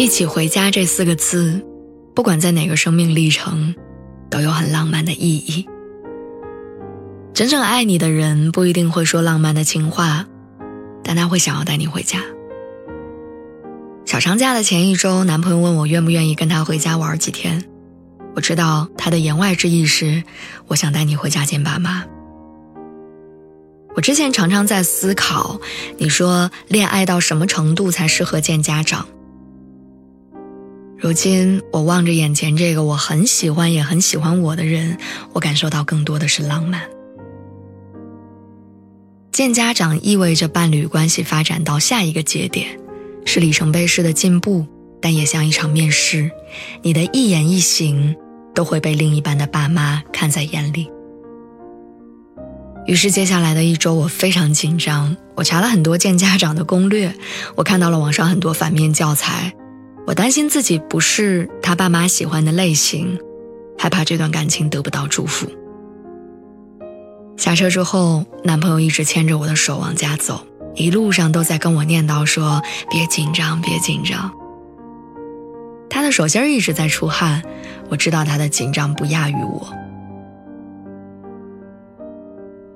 一起回家这四个字，不管在哪个生命历程，都有很浪漫的意义。真正爱你的人不一定会说浪漫的情话，但他会想要带你回家。小长假的前一周，男朋友问我愿不愿意跟他回家玩几天。我知道他的言外之意是，我想带你回家见爸妈。我之前常常在思考，你说恋爱到什么程度才适合见家长？如今我望着眼前这个我很喜欢也很喜欢我的人，我感受到更多的是浪漫。见家长意味着伴侣关系发展到下一个节点，是里程碑式的进步，但也像一场面试，你的一言一行都会被另一半的爸妈看在眼里。于是接下来的一周我非常紧张，我查了很多见家长的攻略，我看到了网上很多反面教材。我担心自己不是他爸妈喜欢的类型，害怕这段感情得不到祝福。下车之后，男朋友一直牵着我的手往家走，一路上都在跟我念叨说：“别紧张，别紧张。”他的手心一直在出汗，我知道他的紧张不亚于我。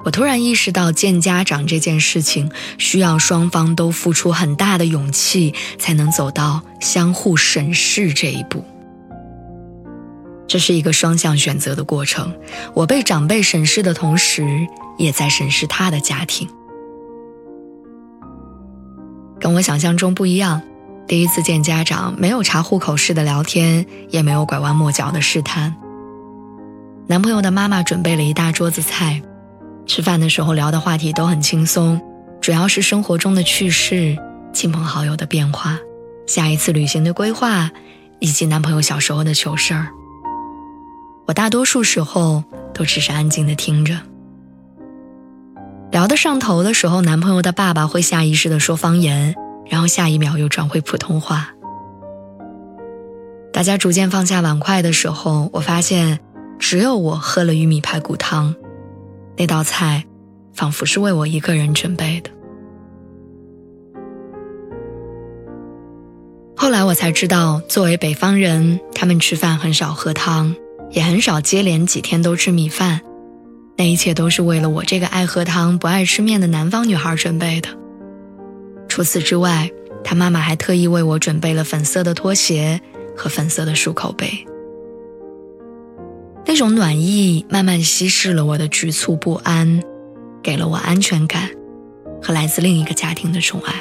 我突然意识到，见家长这件事情需要双方都付出很大的勇气，才能走到相互审视这一步。这是一个双向选择的过程。我被长辈审视的同时，也在审视他的家庭。跟我想象中不一样，第一次见家长，没有查户口式的聊天，也没有拐弯抹角的试探。男朋友的妈妈准备了一大桌子菜。吃饭的时候聊的话题都很轻松，主要是生活中的趣事、亲朋好友的变化、下一次旅行的规划，以及男朋友小时候的糗事儿。我大多数时候都只是安静的听着。聊得上头的时候，男朋友的爸爸会下意识的说方言，然后下一秒又转回普通话。大家逐渐放下碗筷的时候，我发现只有我喝了玉米排骨汤。那道菜，仿佛是为我一个人准备的。后来我才知道，作为北方人，他们吃饭很少喝汤，也很少接连几天都吃米饭。那一切都是为了我这个爱喝汤、不爱吃面的南方女孩准备的。除此之外，他妈妈还特意为我准备了粉色的拖鞋和粉色的漱口杯。这种暖意慢慢稀释了我的局促不安，给了我安全感和来自另一个家庭的宠爱。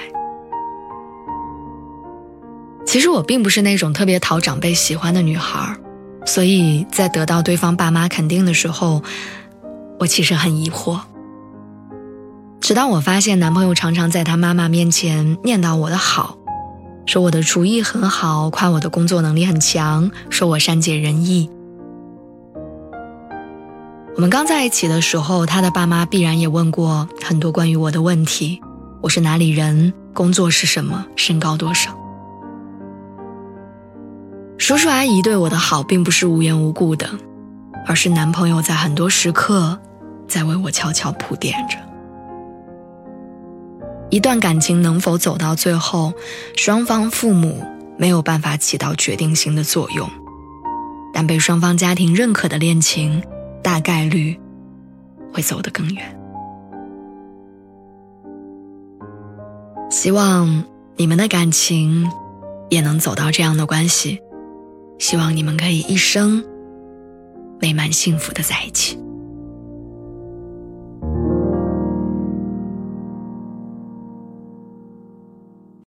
其实我并不是那种特别讨长辈喜欢的女孩，所以在得到对方爸妈肯定的时候，我其实很疑惑。直到我发现男朋友常常在他妈妈面前念叨我的好，说我的厨艺很好，夸我的工作能力很强，说我善解人意。我们刚在一起的时候，他的爸妈必然也问过很多关于我的问题：我是哪里人，工作是什么，身高多少。叔叔阿姨对我的好并不是无缘无故的，而是男朋友在很多时刻在为我悄悄铺垫着。一段感情能否走到最后，双方父母没有办法起到决定性的作用，但被双方家庭认可的恋情。大概率会走得更远。希望你们的感情也能走到这样的关系，希望你们可以一生美满幸福的在一起。